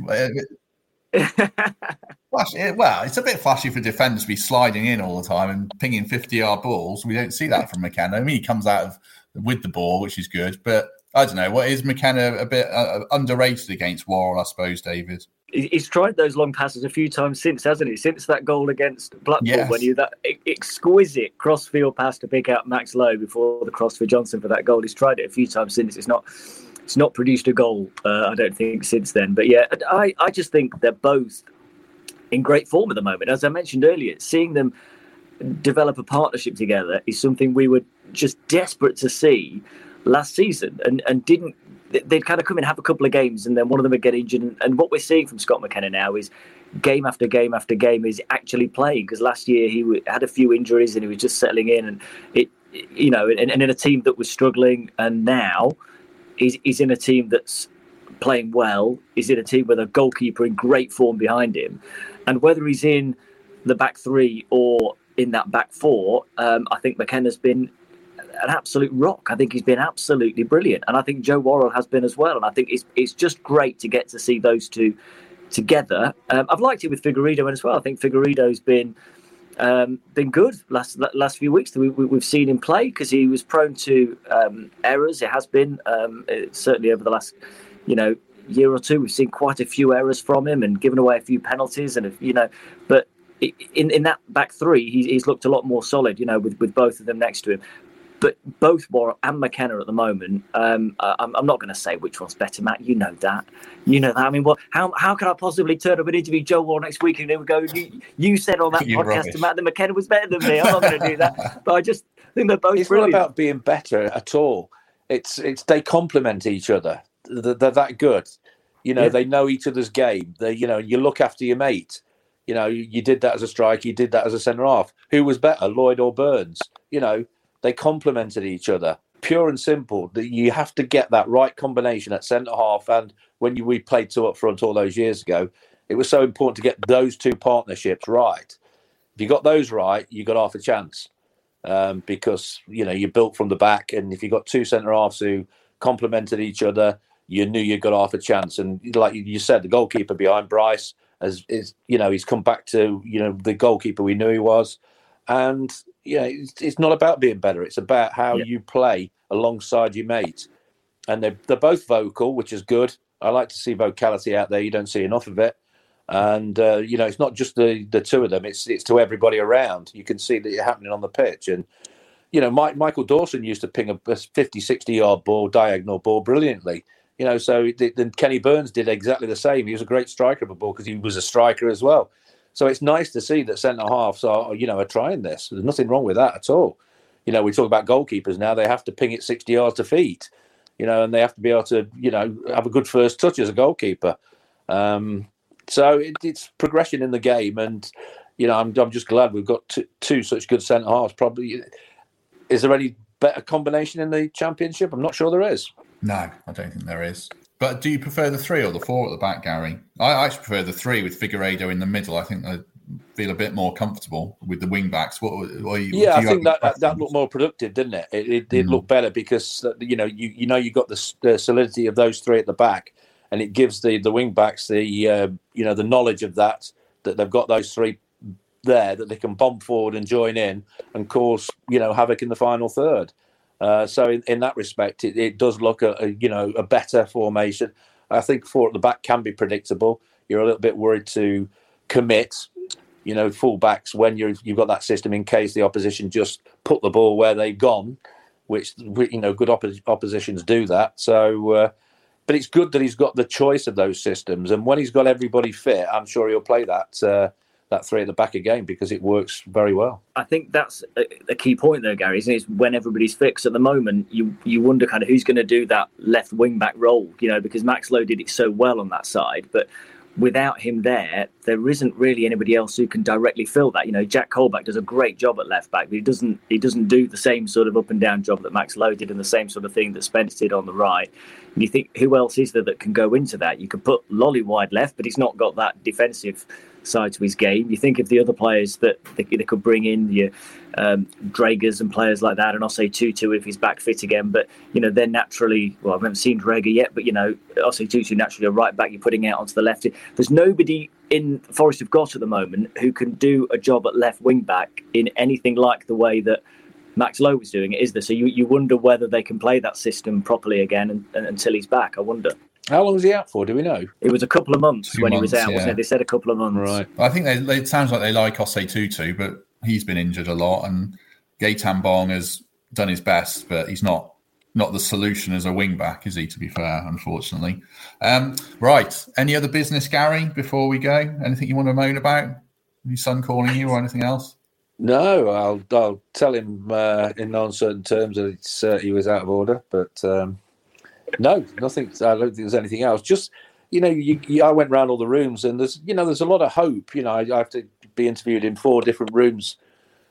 [laughs] is, is flashy. Well, it's a bit flashy for defenders to be sliding in all the time and pinging 50 yard balls. We don't see that from McKenna. I mean, he comes out of with the ball, which is good, but I don't know. What is McKenna a bit uh, underrated against Worrall, I suppose, David? He's tried those long passes a few times since, hasn't he? Since that goal against Blackpool, yes. when you that exquisite crossfield pass to pick out Max Lowe before the cross for Johnson for that goal. He's tried it a few times since. It's not, it's not produced a goal. Uh, I don't think since then. But yeah, I, I just think they're both in great form at the moment. As I mentioned earlier, seeing them develop a partnership together is something we were just desperate to see last season and, and didn't they'd kind of come in have a couple of games and then one of them would get injured and, and what we're seeing from Scott McKenna now is game after game after game is actually playing because last year he had a few injuries and he was just settling in and it you know and, and in a team that was struggling and now he's, he's in a team that's playing well he's in a team with a goalkeeper in great form behind him and whether he's in the back three or in that back four um, I think McKenna's been an absolute rock. I think he's been absolutely brilliant, and I think Joe Worrall has been as well. And I think it's it's just great to get to see those two together. Um, I've liked it with Figueiredo as well. I think Figueiredo's been um, been good last last few weeks. that We, have we, seen him play because he was prone to um, errors. It has been um, it, certainly over the last you know year or two. We've seen quite a few errors from him and given away a few penalties, and you know, but. In, in that back three, he's, he's looked a lot more solid, you know, with, with both of them next to him but both Worrall and McKenna at the moment, um, I'm, I'm, not going to say which one's better, Matt. You know that. You know that. I mean, what? How how can I possibly turn up and interview Joe Worrall next week and then we go? You, you said on that [laughs] podcast rubbish. to Matt that McKenna was better than me. I'm not going to do that. [laughs] But I just think they're both. It's brilliant. not about being better at all. It's it's they complement each other. They're, they're that good. You know, yeah. they know each other's game. They, you know, you look after your mate. You know, you, you did that as a striker. You did that as a centre half. Who was better, Lloyd or Burns? You know, they complemented each other. Pure and simple. That you have to get that right combination at centre half. And when you, we played two up front all those years ago, it was so important to get those two partnerships right. If you got those right, you got half a chance um, because you know you built from the back, and if you got two centre halves who complemented each other, you knew you got half a chance. And like you said, the goalkeeper behind Brice has is you know he's come back to you know the goalkeeper we knew he was, and yeah, it's, it's not about being better. It's about how yeah. you play alongside your mate. And they're, they're both vocal, which is good. I like to see vocality out there. You don't see enough of it. And, uh, you know, it's not just the, the two of them, it's, it's to everybody around. You can see that it's happening on the pitch. And, you know, Mike, Michael Dawson used to ping a 50, 60 yard ball, diagonal ball brilliantly. You know, so then Kenny Burns did exactly the same. He was a great striker of a ball because he was a striker as well. So it's nice to see that centre halves are, you know, are trying this. There's nothing wrong with that at all. You know, we talk about goalkeepers now; they have to ping it 60 yards to feet. You know, and they have to be able to, you know, have a good first touch as a goalkeeper. Um, so it, it's progression in the game, and you know, I'm I'm just glad we've got two such good centre halves. Probably, is there any better combination in the championship? I'm not sure there is. No, I don't think there is. But do you prefer the three or the four at the back, Gary? I actually prefer the three with Figueiredo in the middle. I think I feel a bit more comfortable with the wing backs. What, what you, yeah, I think that, that looked more productive, didn't it? It, it did mm. look better because uh, you know you you know you got the, the, solidity of those three at the back, and it gives the the wing backs the uh, you know the knowledge of that that they've got those three there that they can bomb forward and join in and cause you know havoc in the final third. Uh, so in, in, that respect, it, it does look a, a, you know a better formation. I think four at the back can be predictable. You're a little bit worried to commit, you know, fullbacks when you you've got that system in case the opposition just put the ball where they've gone, which you know good oppo- oppositions do that. So, uh, but it's good that he's got the choice of those systems, and when he's got everybody fit, I'm sure he'll play that uh, that three at the back again because it works very well. I think that's a, key point there, Gary. Is when everybody's fixed at the moment, you you wonder kind of who's going to do that left wing back role, you know, because Max Lowe did it so well on that side, but without him there, there isn't really anybody else who can directly fill that. You know, Jack Colback does a great job at left back, but he doesn't he doesn't do the same sort of up and down job that Max Lowe did and the same sort of thing that Spence did on the right. And you think who else is there that can go into that? You could put Lolley wide left, but he's not got that defensive side to his game. You think of the other players that they, they could bring in, your um, Draegers and players like that, and Osei Tutu if he's back fit again. But you know they're naturally well. I haven't seen Draeger yet, but you know Osei Tutu naturally a right back. You're putting out onto the left. There's nobody in Forest have got at the moment who can do a job at left wing back in anything like the way that. Max Lowe was doing it, is there? So you, you wonder whether they can play that system properly again and, and, until he's back. I wonder. How long was he out for? Do we know? It was a couple of months Two when months, he was out, yeah. wasn't it? They said a couple of months. Right. I think they, they, it sounds like they like Osei Tutu, but he's been injured a lot, and Gaetan Bong has done his best, but he's not not the solution as a wing back, is he? To be fair, unfortunately. Um, right. Any other business, Gary? Before we go, anything you want to moan about? Your son calling you or anything else? No, I'll I'll tell him uh, in no uncertain terms that it's uh, he was out of order, but um, no, nothing. I don't think there's anything else. Just you know, you, you, I went round all the rooms, and there's you know, there's a lot of hope. You know, I, I have to be interviewed in four different rooms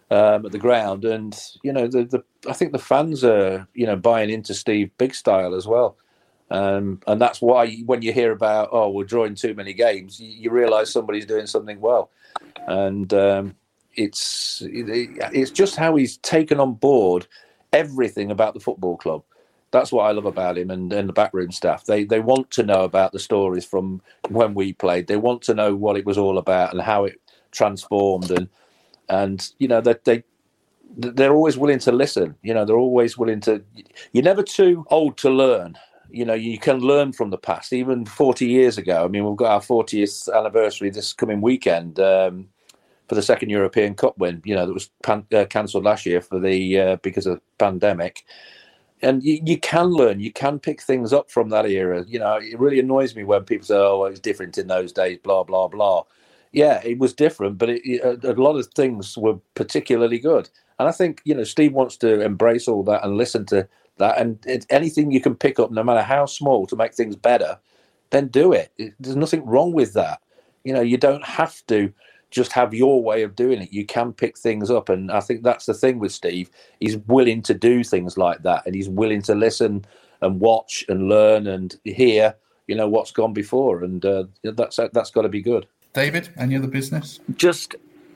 um, at the ground, and you know, the, the I think the fans are you know buying into Steve Big Style as well. Um, and that's why when you hear about oh we're drawing too many games, you, you realise somebody's doing something well, and um, it's it, it's just how he's taken on board everything about the football club. That's what I love about him and, and the backroom staff. They they want to know about the stories from when we played. They want to know what it was all about and how it transformed and and you know that they they're always willing to listen. You know, they're always willing to. You're never too old to learn. You know, you can learn from the past. Even 40 years ago, I mean, we've got our 40th anniversary this coming weekend um, for the second European Cup win. You know, that was pan- uh, cancelled last year for the uh, because of the pandemic. And you, you can learn, you can pick things up from that era. You know, it really annoys me when people say, "Oh, well, it was different in those days," blah blah blah. Yeah, it was different, but it, a lot of things were particularly good. And I think you know Steve wants to embrace all that and listen to that. And it, anything you can pick up, no matter how small, to make things better, then do it. There's nothing wrong with that. You know, you don't have to just have your way of doing it. You can pick things up, and I think that's the thing with Steve. He's willing to do things like that, and he's willing to listen and watch and learn and hear. You know what's gone before, and uh, that's that's got to be good. David, any other business? Just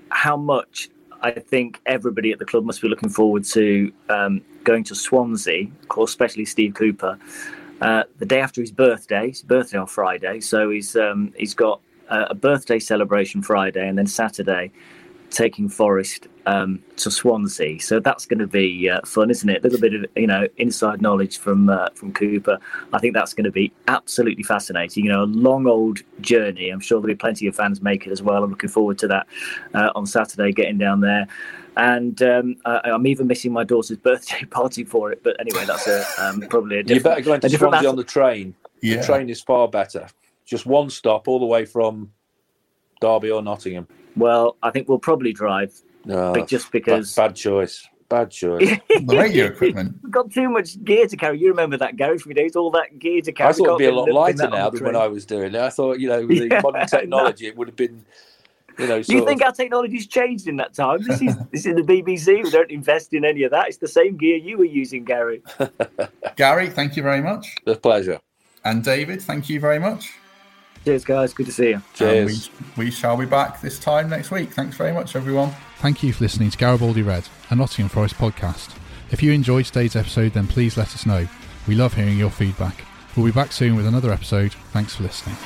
how much I think everybody at the club must be looking forward to um, going to Swansea, of course, especially Steve Cooper, uh, the day after his birthday. His birthday on Friday, so he's um, he's got uh, a birthday celebration Friday, and then Saturday taking Forest um, to Swansea. So that's going to be uh, fun, isn't it? A little bit of you know inside knowledge from uh, from Cooper. I think that's going to be absolutely fascinating. You know, a long old journey. I'm sure there'll be plenty of fans make it as well. I'm looking forward to that uh, on Saturday, getting down there. And um, I, I'm even missing my daughter's [laughs] birthday party for it. But anyway, that's a um, probably a different. You better go into Swansea on the train. Yeah. The train is far better. Just one stop all the way from Derby or Nottingham. Well, I think we'll probably drive, No, but just because bad choice. Bad choice. [laughs] The radio equipment. we've got too much gear to carry. You remember that, Gary, from your days? All that gear to carry. I thought it'd be a lot lighter now than when. I was doing it. I thought, you know, [laughs] with the Yeah, modern technology, it would have been, you know, you think of. our technology's changed in that time? This is [laughs] this is the BBC. We don't invest in any of that. It's the same gear you were using, Gary. Gary, thank you very much. A pleasure. And David, thank you very much. Cheers, guys. Good to see you. And Cheers. we, we shall be back this time next week. Thanks very much, everyone. Thank you for listening to Garibaldi Red, a Nottingham Forest podcast. If you enjoyed today's episode, then please let us know. We love hearing your feedback. We'll be back soon with another episode. Thanks for listening.